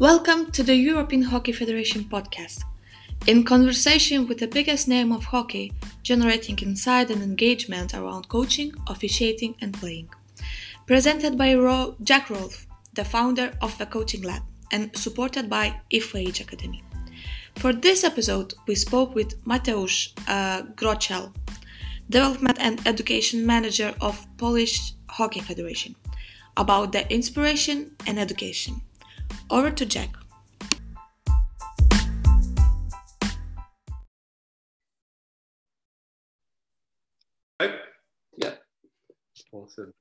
Welcome to the European Hockey Federation podcast. In conversation with the biggest name of hockey, generating insight and engagement around coaching, officiating, and playing. Presented by Ro- Jack Rolfe, the founder of the Coaching Lab, and supported by IFH Academy. For this episode, we spoke with Mateusz uh, Grochal, Development and Education Manager of Polish Hockey Federation, about the inspiration and education. Over to Jack. Yeah. Awesome.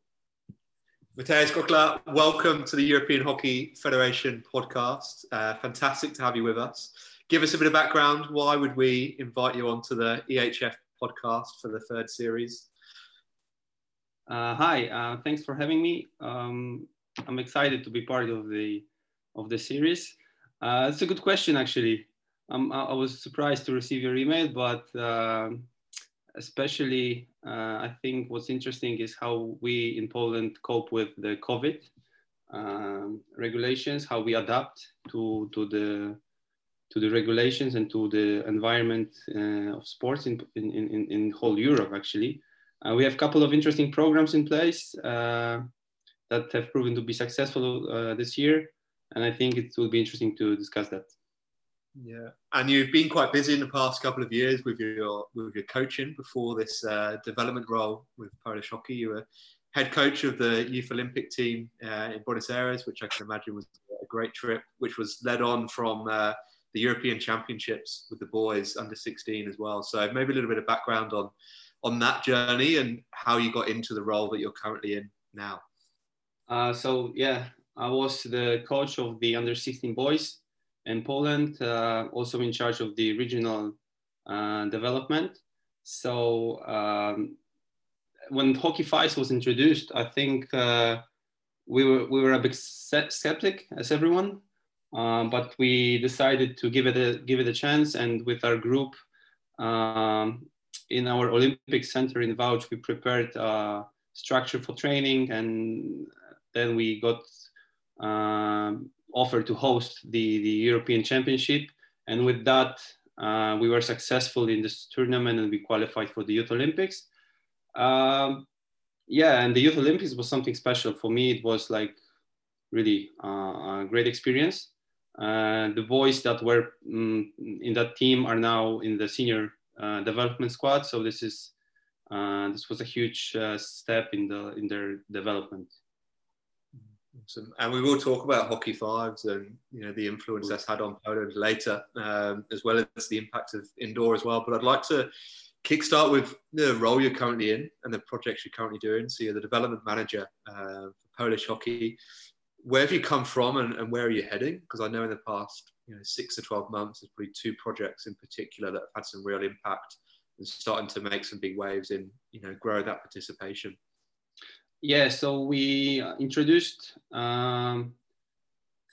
Mateusz Grochal, welcome to the European Hockey Federation podcast. Uh, fantastic to have you with us. Give us a bit of background. Why would we invite you onto the EHF podcast for the third series? Uh, hi, uh, thanks for having me. Um, I'm excited to be part of the of the series. Uh, it's a good question, actually. Um, I, was surprised to receive your email, but uh, especially uh, I think what's interesting is how we in Poland cope with the COVID um, regulations, how we adapt to to the to the regulations and to the environment uh, of sports in, in, in, in whole Europe, actually. Uh, we have a couple of interesting programs in place uh, that have proven to be successful this year. And I think it will be interesting to discuss that. Yeah, and you've been quite busy in the past couple of years with your with your coaching before this uh, development role with Polish hockey. You were head coach of the youth Olympic team uh, in Buenos Aires, which I can imagine was a great trip, which was led on from uh, the European Championships with the boys under 16 as well. So maybe a little bit of background on on that journey and how you got into the role that you're currently in now. Uh, so yeah, I was the coach of the under 16 boys in Poland, uh, also in charge of the regional uh, development. So um, when Hockey Fives was introduced, I think uh, we were we were a bit skeptic as everyone, um, but we decided to give it a give it a chance. And with our group um, in our Olympic Center in Wałcz, we prepared a structure for training, and then we got um, offered to host the, the European Championship. And with that, uh, we were successful in this tournament and we qualified for the Youth Olympics. Um, yeah, and the Youth Olympics was something special for me. It was like really uh, a great experience. Uh, the boys that were um, in that team are now in the senior uh, development squad. So this is uh, this was a huge uh, step in the in their development. Awesome. And we will talk about Hockey Fives and you know the influence that's had on Poland later, um, as well as the impact of indoor as well. But I'd like to kickstart with the role you're currently in and the projects you're currently doing. So you're the development manager uh, for Polish hockey. Where have you come from and, and where are you heading? Because I know in the past you know six to twelve months, there's probably two projects in particular that have had some real impact and starting to make some big waves in you know grow that participation. Yeah, so we introduced, um,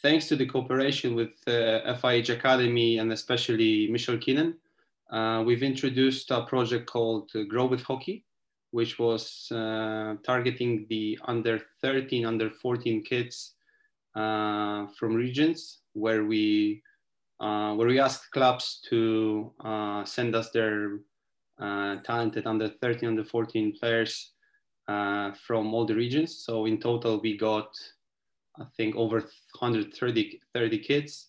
thanks to the cooperation with uh, FIH Academy and especially Michel Keenan, uh, we've introduced a project called uh, Grow with Hockey, which was uh, targeting the under 13, under 14 kids uh, from regions where we uh, where we asked clubs to send us their talented under 13, under 14 players uh, from all the regions. So in total, we got, I think, over 130 30 kids.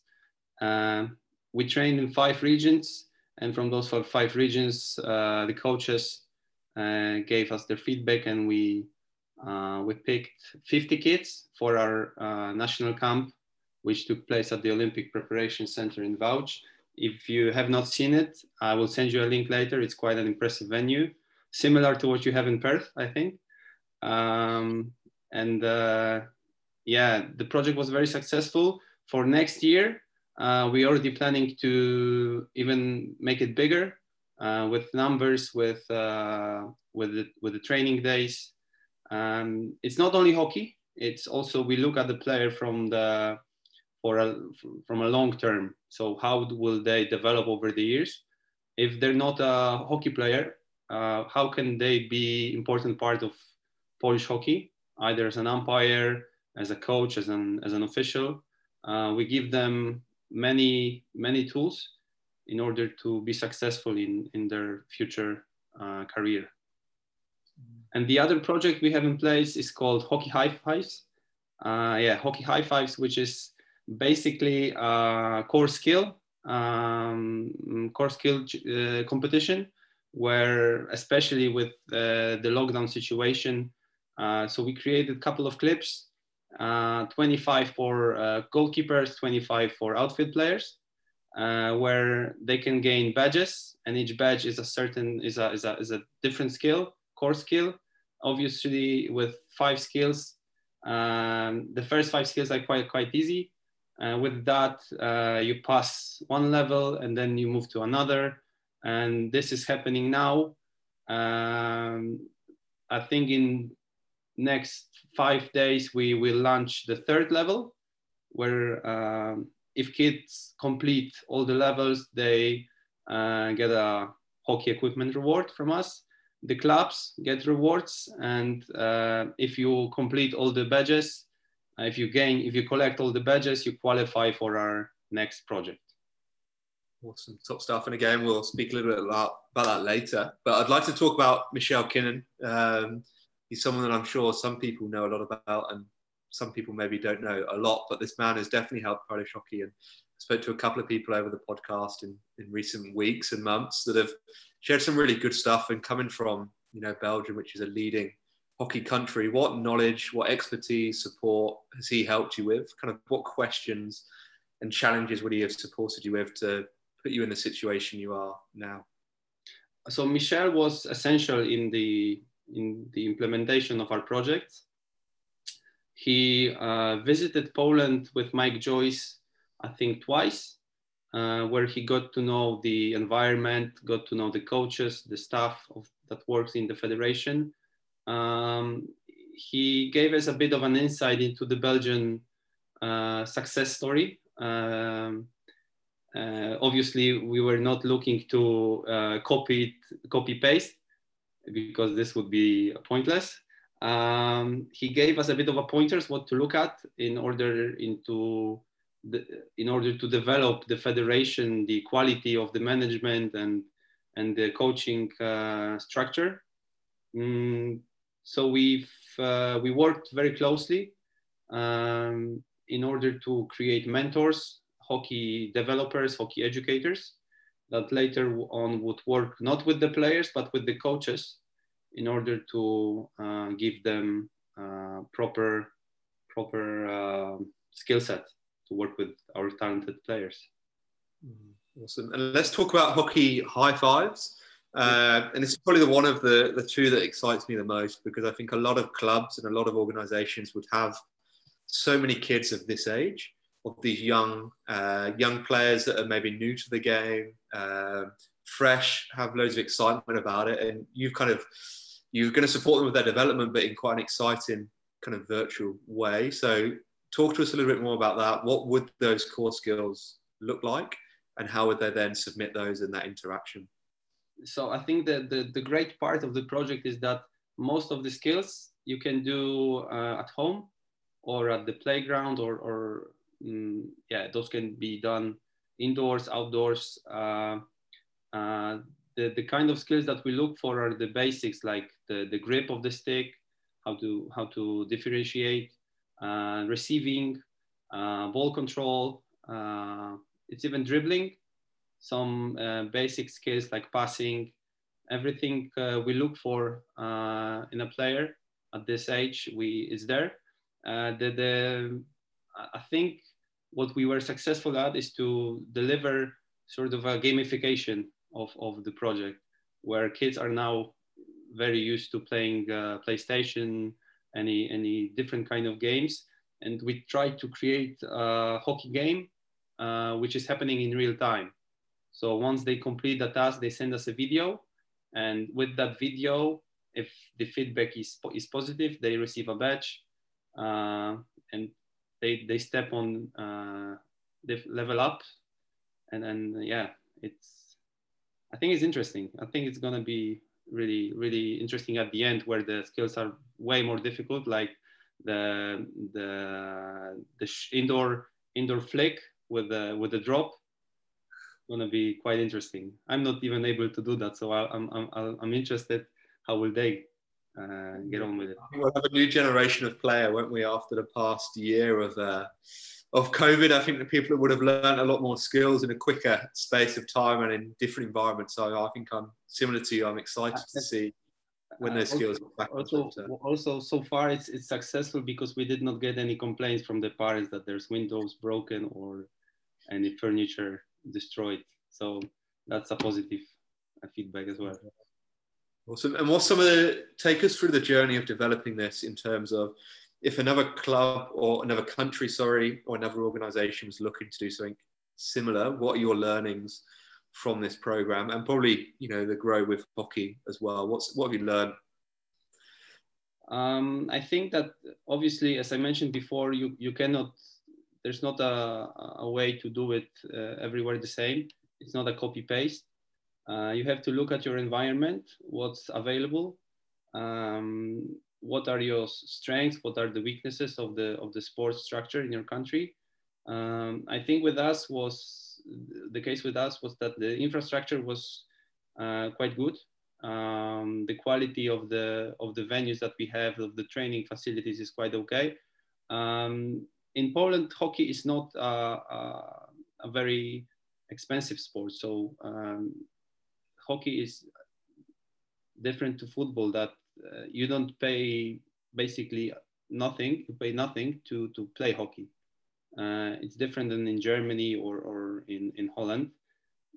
Uh, we trained in five regions, and from those five regions, uh, the coaches uh, gave us their feedback, and we uh, we picked 50 kids for our national camp, which took place at the Olympic Preparation Center in Wałcz. If you have not seen it, I will send you a link later. It's quite an impressive venue, similar to what you have in Perth, I think. Um, and uh, yeah, the project was very successful. For next year, uh, we're already planning to even make it bigger uh, with numbers, with uh, with the, with the training days. Um, it's not only hockey; it's also we look at the player from the for a from a long term. So how will they develop over the years? If they're not a hockey player, uh, how can they be important part of Polish hockey, either as an umpire, as a coach, as an, as an official. uh, we give them many many tools in order to be successful in in their future uh, career. And the other project we have in place is called Hockey High Fives. Uh, yeah, Hockey High Fives, which is basically a core skill, um, core skill uh, competition, where especially with uh, the lockdown situation, so we created a couple of clips, uh, 25 for uh, goalkeepers, 25 for outfield players. where they can gain badges, and each badge is a certain is a, is a, is a different skill, core skill, obviously with five skills. Um, the first five skills are quite quite easy. Uh, with that, uh, you pass one level and then you move to another. And this is happening now. Um, I think in next five days we will launch the third level, where um, if kids complete all the levels, they uh, get a hockey equipment reward from us. The clubs get rewards and uh, if you complete all the badges uh, if you gain if you collect all the badges you qualify for our next project. Awesome. Top stuff. And again we'll speak a little bit about, that later. But i'd like to talk about Michel Keenan. Um, he's someone that i'm sure some people know a lot about and some people maybe don't know a lot but this man has definitely helped polish hockey and I spoke to a couple of people over the podcast in, in recent weeks and months that have shared some really good stuff. And coming from you know Belgium, which is a leading hockey country, what knowledge, what expertise, support has he helped you with? Kind of what questions and challenges would he have supported you with to put you in the situation you are now? So Michel was essential in the in the implementation of our project. He uh, visited Poland with Mike Joyce I think, twice, uh, where he got to know the environment, got to know the coaches, the staff of, that works in the federation. Um, he gave us a bit of an insight into the Belgian uh, success story. Um, uh, obviously, we were not looking to uh, copy it, copy paste because this would be pointless. Um, he gave us a bit of a pointers what to look at in order into the, in order to develop the federation, the quality of the management and and the coaching uh, structure. Mm, so we've uh, we worked very closely um, in order to create mentors, hockey developers, hockey educators that later on would work not with the players but with the coaches in order to uh, give them uh, proper proper uh, skill set to work with our talented players. Mm, awesome. And let's talk about hockey high fives. Uh, and this is probably the one of the, the two that excites me the most because I think a lot of clubs and a lot of organizations would have so many kids of this age, of these young uh, young players that are maybe new to the game, uh, fresh, have loads of excitement about it, and you've kind of you're going to support them with their development, but in quite an exciting kind of virtual way. So talk to us a little bit more about that. What would those core skills look like, and how would they then submit those in that interaction? So I think that the, the great part of the project is that most of the skills you can do uh, at home or at the playground or, or um, yeah, those can be done indoors, outdoors. Uh, uh, the, the kind of skills that we look for are the basics like the, the grip of the stick, how to, how to differentiate, uh, receiving, uh, ball control. Uh, it's even dribbling, some basic skills like passing, everything we look for in a player at this age we is there. the, the, I think what we were successful at is to deliver sort of a gamification of, of the project where kids are now very used to playing uh, PlayStation, any any different kind of games. And we try to create a hockey game uh, which is happening in real time. So once they complete the task they send us a video. And with that video if the feedback is, is positive they receive a badge uh, and they, they step on uh, they level up and then yeah it's i think it's interesting i think it's to be really really interesting at the end where the skills are way more difficult like the the the indoor indoor flick with a, with a drop. Gonna be quite interesting. I'm not even able to do that, so I, I'm I'm I'm interested. How will they uh, get on with it? We'll have a new generation of player, won't we? After the past year of uh, of COVID, I think the people would have learned a lot more skills in a quicker space of time and in different environments. So I think I'm similar to you. I'm excited to see when those uh, skills back also, also so far it's, it's successful because we did not get any complaints from the parents that there's windows broken or any furniture destroyed so that's a positive feedback as well awesome. And what's some of the take us through the journey of developing this in terms of if another club or another country sorry or another organization was looking to do something similar what are your learnings from this program? And probably you know the grow with hockey as well. What's what have you learned? Um, i think that obviously as i mentioned before you you cannot there's not a, a way to do it uh, everywhere the same. It's not a copy paste uh, you have to look at your environment what's available um, what are your strengths what are the weaknesses of the of the sports structure in your country um, i think with us was the case with us was that the infrastructure was uh, quite good. Um, the quality of the of the venues that we have of the training facilities is quite okay. Um, in Poland, hockey is not a, a, a very expensive sport, so um, hockey is different to football. That uh, you don't pay basically nothing. You pay nothing to to play hockey. Uh, it's different than in Germany or, or in, in Holland.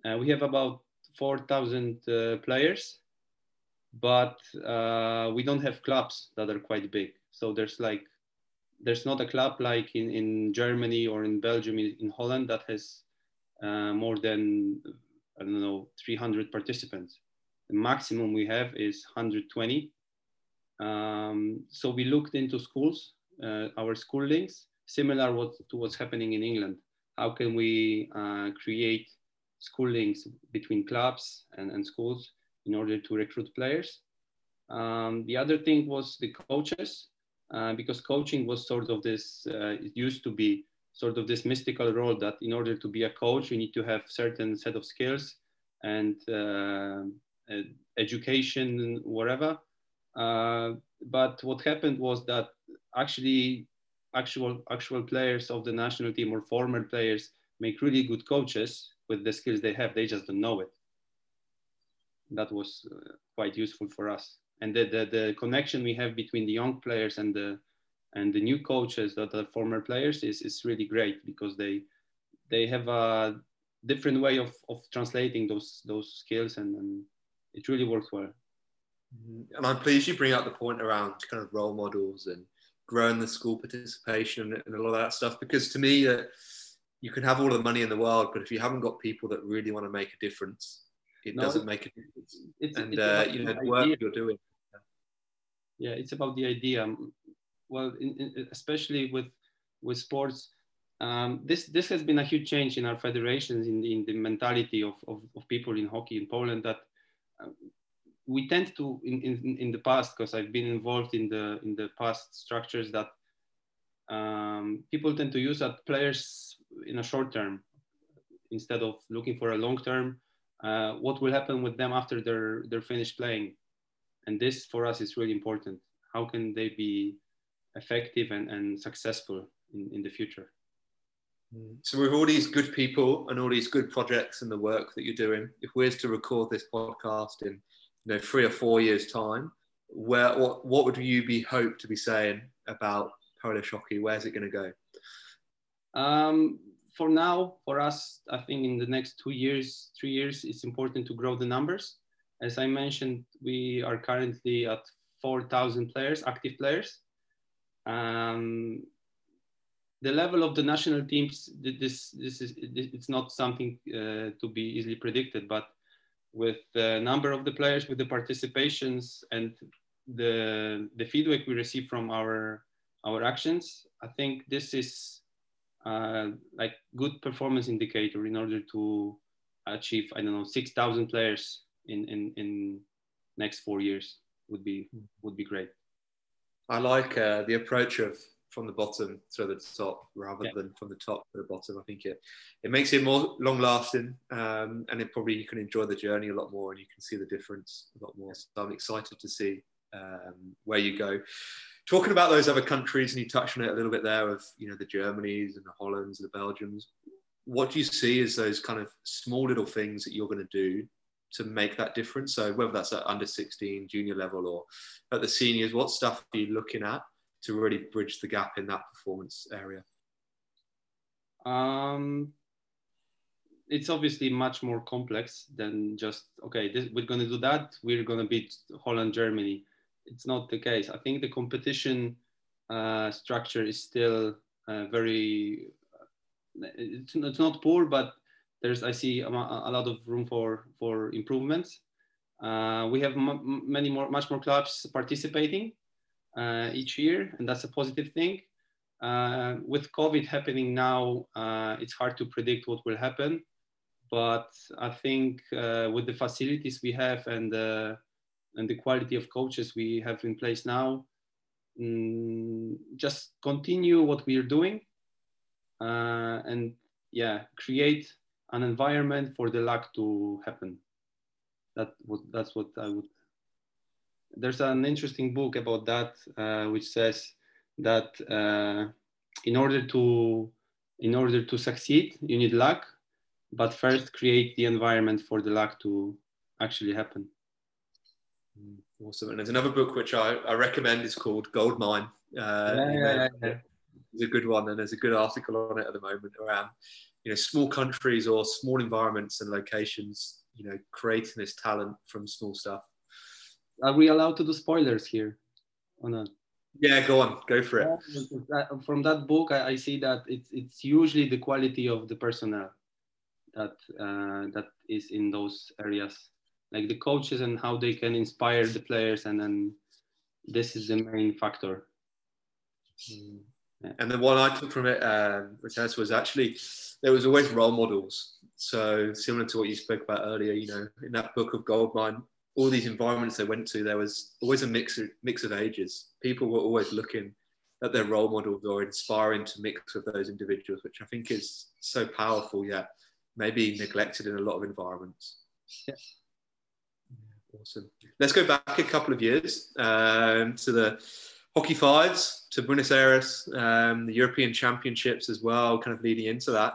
Uh, we have about 4,000 uh, players, but we don't have clubs that are quite big. So there's like there's not a club like in, in Germany or in Belgium, in, in Holland, that has uh, more than, I don't know, 300 participants. The maximum we have is 120. Um, so we looked into schools, uh, our school links, similar what, to what's happening in England. How can we uh, create school links between clubs and, and schools in order to recruit players? Um, the other thing was the coaches, uh, because coaching was sort of this, uh, it used to be sort of this mystical role that in order to be a coach, you need to have certain set of skills and uh, education, whatever. Uh, but what happened was that actually actual actual players of the national team or former players make really good coaches with the skills they have. They just don't know it. That was uh, quite useful for us. And the, the, the, connection we have between the young players and the and the new coaches that are former players is, is really great because they they have a different way of, of translating those those skills and, and it really works well. Mm-hmm. And I'm pleased you bring up the point around kind of role models and growing the school participation and a lot of that stuff. Because to me, that uh, you can have all the money in the world, but if you haven't got people that really want to make a difference, it no, doesn't make a difference. It's, and it's uh, you know, the work you're doing. Yeah, it's about the idea. Well, in, in, especially with with sports, um, this this has been a huge change in our federations in the, in the mentality of, of, of people in hockey in Poland that um, we tend to in, in, in the past because i've been involved in the in the past structures that um, people tend to use that players in a short term instead of looking for a long term uh, what will happen with them after they're they're finished playing. And this for us is really important. How can they be effective and, and successful in, in the future. So with all these good people and all these good projects and the work that you're doing if we're to record this podcast in you know three or four years time where what, what would you be hope to be saying about polish hockey? Where's it going to go? Um, for now for us i think in the next two years three years it's important to grow the numbers. As i mentioned we are currently at 4000 players active players um, the level of the national teams this this is it's not something uh, to be easily predicted but with the number of the players, with the participations, and the the feedback we receive from our our actions, I think this is uh, like good performance indicator in order to achieve I don't know six thousand players in in in next four years would be would be great. I like uh, the approach of from the bottom to the top rather yeah. than from the top to the bottom. I think it it makes it more long lasting, um, and it probably you can enjoy the journey a lot more, and you can see the difference a lot more. So I'm excited to see um, where you go. Talking about those other countries, and you touched on it a little bit there of you know the Germanys and the Hollands, and the Belgians. What do you see as those kind of small little things that you're going to do to make that difference? So whether that's at under 16, junior level, or at the seniors, what stuff are you looking at to really bridge the gap in that performance area? Um, it's obviously much more complex than just okay. This, we're going to do that. We're going to beat Holland, Germany. It's not the case. I think the competition uh, structure is still uh, very. It's, it's not poor, but there's I see a, a lot of room for for improvements. Uh, we have many more, much more clubs participating uh, each year, and that's a positive thing. Uh, with COVID happening now, uh, it's hard to predict what will happen. But I think uh, with the facilities we have and and the quality of coaches we have in place now, mm, just continue what we are doing, uh, and yeah, create an environment for the luck to happen. That would, that's what I would. There's an interesting book about that, uh, which says that uh, in order to in order to succeed, you need luck, but first create the environment for the luck to actually happen. Mm, awesome. And there's another book which I, I recommend. It's called Gold Mine. Uh, yeah, yeah, yeah. It's a good one, and there's a good article on it at the moment around you know small countries or small environments and locations. You know, creating this talent from small stuff. Are we allowed to do spoilers here, or not? Yeah, go on, go for it. From that book, I, I see that it's it's usually the quality of the personnel that uh, that is in those areas, like the coaches and how they can inspire the players, and then this is the main factor. Mm. Yeah. And the one I took from it, um, was actually there was always role models. So similar to what you spoke about earlier, you know, in that book of Goldmine, all these environments they went to, there was always a mix of, mix of ages. People were always looking at their role models or inspiring to mix with those individuals, which I think is so powerful, yet maybe neglected in a lot of environments. Yeah. Awesome. Let's go back a couple of years um, to the Hockey Fives to Buenos Aires, um, the European Championships as well, kind of leading into that.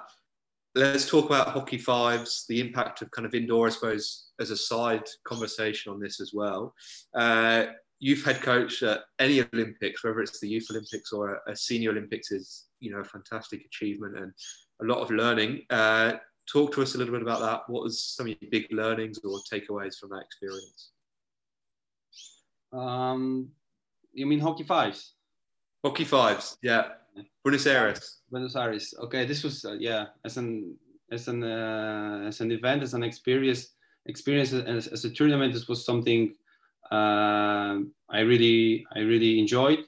Let's talk about Hockey Fives, the impact of kind of indoor, I suppose, as a side conversation on this as well. Uh, youth head coach at any Olympics, whether it's the Youth Olympics or a, Senior Olympics, is you know a fantastic achievement and a lot of learning. Uh, talk to us a little bit about that. What was some of your big learnings or takeaways from that experience? Um, you mean hockey fives? Hockey fives, yeah. Buenos Aires. Buenos Aires. Okay, this was uh, yeah as an as an uh, as an event as an experience experience as, as a tournament. This was something uh, I really I really enjoyed.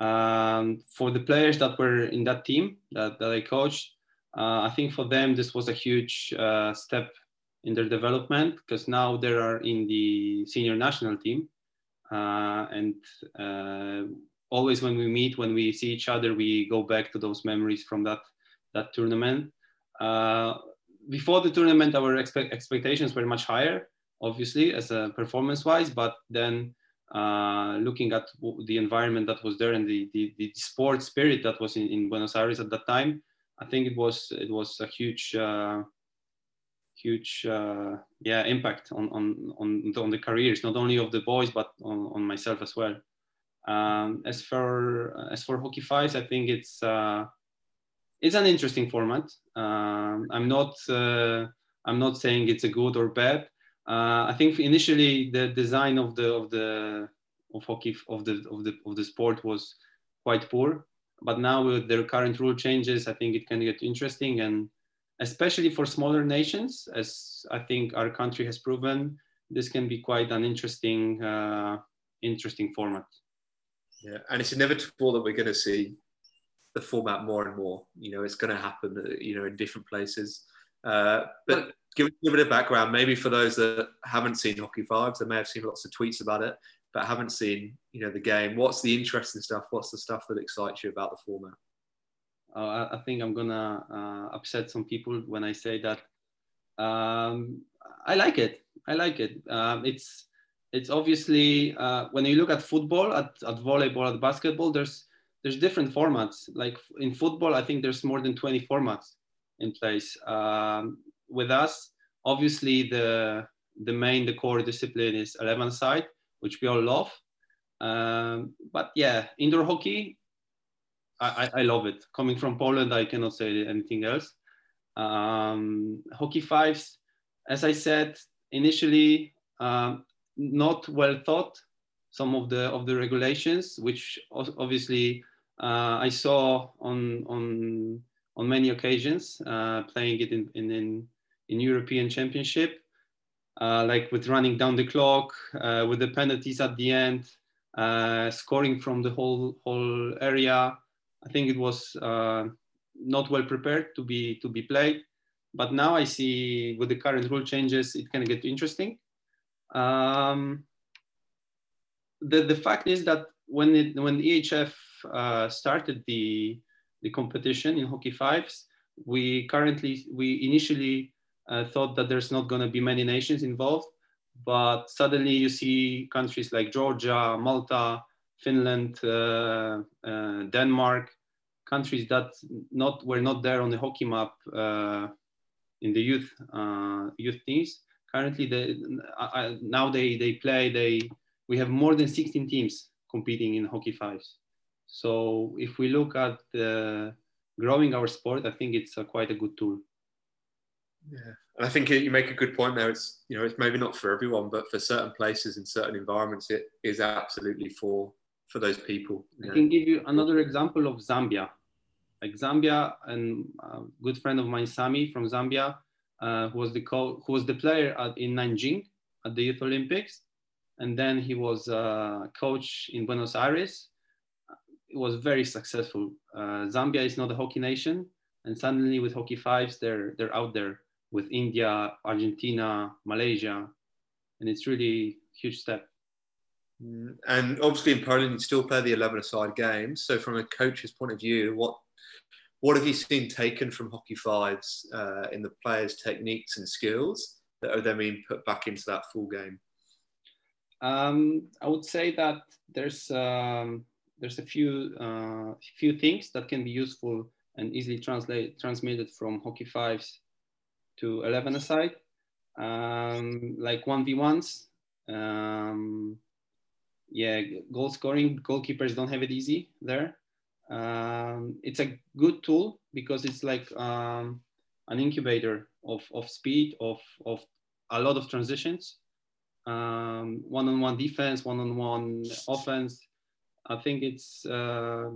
Um, for the players that were in that team that, that I coached, uh, I think for them this was a huge uh, step in their development because now they are in the senior national team and uh, always when we meet, when we see each other, we go back to those memories from that that tournament. Uh, before the tournament, our expect expectations were much higher, obviously, as a performance-wise. But then, uh, looking at the environment that was there and the, the, the sport spirit that was in, in, Buenos Aires at that time, I think it was it was a huge uh, huge uh, yeah impact on, on on on the careers not only of the boys but on, on myself as well. Um, as for as for hockey fives i think it's uh, it's an interesting format. Um, i'm not uh, i'm not saying it's a good or bad. Uh, i think initially the design of the of the of hockey of the of the of the sport was quite poor but now with the current rule changes i think it can get interesting and especially for smaller nations, as I think our country has proven, this can be quite an interesting, uh, interesting format. Yeah, and it's inevitable that we're going to see the format more and more. You know, it's going to happen. Uh, you know, in different places. Uh, but give, give it a background, maybe for those that haven't seen Hockey Fives, they may have seen lots of tweets about it. but haven't seen you know the game. What's the interesting stuff? What's the stuff that excites you about the format? Uh, I think I'm gonna uh, upset some people when I say that. Um, I like it. I like it. Um, it's it's obviously uh, when you look at football, at, at volleyball, at basketball, there's there's different formats. Like in football, I think there's more than 20 formats in place. Um, with us, obviously the the main the core discipline is 11 side, which we all love. Um, but yeah, indoor hockey, I, I, love it. Coming from Poland, I cannot say anything else. Um, hockey fives, as I said initially, um, not well thought. Some of the of the regulations, which obviously uh, I saw on on on many occasions, uh, playing it in in, in, in European Championship, uh, like with running down the clock, uh, with the penalties at the end, uh, scoring from the whole whole area. I think it was uh, not well prepared to be to be played. But now I see with the current rule changes, it can get interesting. Um, the the fact is that when it when EHF uh, started the the competition in hockey fives, we currently we initially uh, thought that there's not going to be many nations involved, but suddenly you see countries like Georgia, Malta, Finland, uh, uh, Denmark, countries that not were not there on the hockey map uh, in the youth uh, youth teams. Currently, they, now they they play. They we have more than 16 teams competing in hockey fives. So if we look at growing our sport, I think it's quite a good tool. Yeah, and I think you make a good point there. It's you know it's maybe not for everyone, but for certain places in certain environments, it is absolutely for for those people. I can give you another example of Zambia. Like Zambia, and a good friend of mine, Sami from Zambia, uh, who was the co- who was the player at, in Nanjing at the Youth Olympics, and then he was a coach in Buenos Aires. It was very successful. Uh, Zambia is not a hockey nation, and suddenly with hockey fives, they're they're out there with India, Argentina, Malaysia, and it's really huge step. Mm, and obviously in Poland, you still play the 11-a-side games. So from a coach's point of view, what what have you seen taken from hockey fives uh, in the players' techniques and skills that are then being put back into that full game? Um, I would say that there's um, there's a few uh, few things that can be useful and easily translate transmitted from hockey fives to 11 aside, um, like 1v1s. Um, yeah, goal scoring, goalkeepers don't have it easy there. Um, it's a good tool because it's like um, an incubator of, of speed, of, of a lot of transitions, um, one-on-one defense, one-on-one offense. I think it's, uh,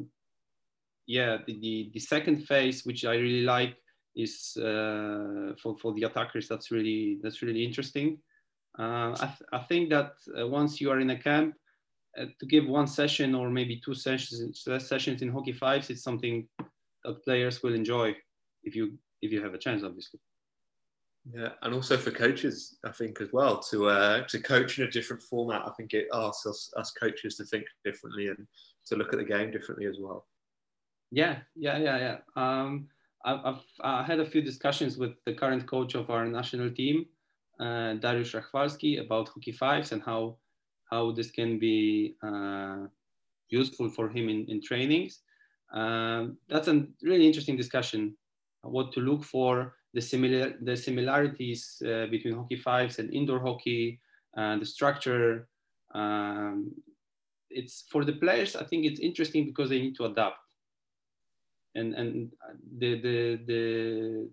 yeah, the, the, the second phase, which I really like, is uh, for, for the attackers that's really that's really interesting uh, I, th- I think that uh, once you are in a camp uh, to give one session or maybe two sessions sessions in hockey fives it's something that players will enjoy if you if you have a chance obviously. Yeah and also for coaches i think as well to uh, to coach in a different format i think it asks us, us coaches to think differently and to look at the game differently as well. Yeah yeah yeah yeah. Um, I've, I've had a few discussions with the current coach of our national team, uh, Dariusz Rachwalski, about hockey fives and how how this can be uh, useful for him in, in trainings. Um, that's a really interesting discussion. What to look for, the similar the similarities uh, between hockey fives and indoor hockey, uh, the structure. Um, it's for the players. I think it's interesting because they need to adapt and and the the the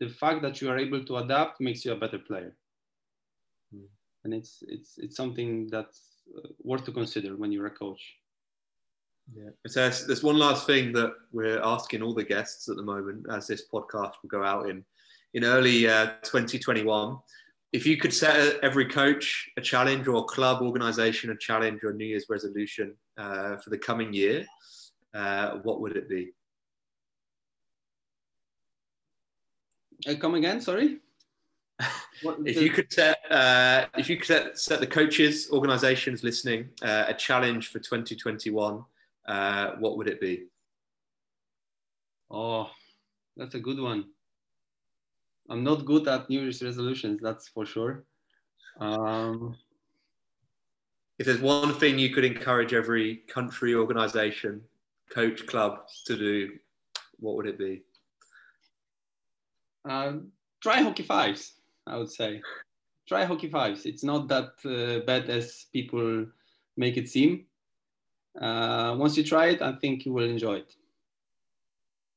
the fact that you are able to adapt makes you a better player. And it's it's it's something that's uh, worth to consider when you're a coach. Yeah. So there's, there's one last thing that we're asking all the guests at the moment as this podcast will go out in in early uh, 2021 if you could set every coach a challenge or club organization a challenge or new year's resolution uh, for the coming year uh, what would it be? Uh, come again, sorry? If you could set, uh, if you could set, set the coaches, organisations listening uh, a challenge for 2021, uh, what would it be? Oh, that's a good one. I'm not good at New Year's resolutions, that's for sure. Um, if there's one thing you could encourage every country, organisation, coach, club to do, what would it be? Uh, try hockey fives, I would say. Try hockey fives. It's not that uh, bad as people make it seem. Uh, once you try it, I think you will enjoy it.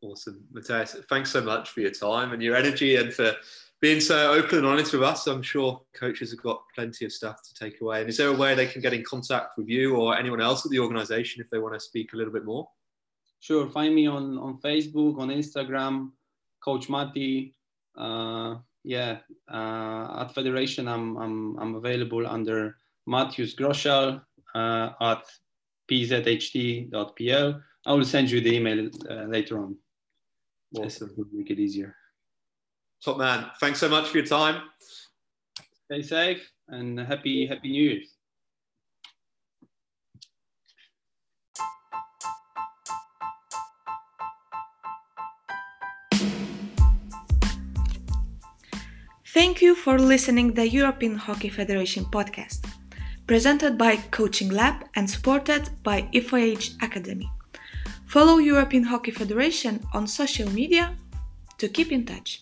Awesome. Matthias, thanks so much for your time and your energy and for being so open and honest with us. I'm sure coaches have got plenty of stuff to take away. And is there a way they can get in contact with you or anyone else at the organization if they want to speak a little bit more? Sure. Find me on, on Facebook, on Instagram, Coach Matti. Uh, yeah, uh, at Federation, I'm, I'm, I'm available under Mateusz Grochal uh, at pzht.pl. I will send you the email uh, later on. Awesome. To make it easier. Top man. Thanks so much for your time. Stay safe and happy happy New Year's. Thank you for listening the European Hockey Federation podcast, presented by Coaching Lab and supported by FIH Academy. Follow European Hockey Federation on social media to keep in touch.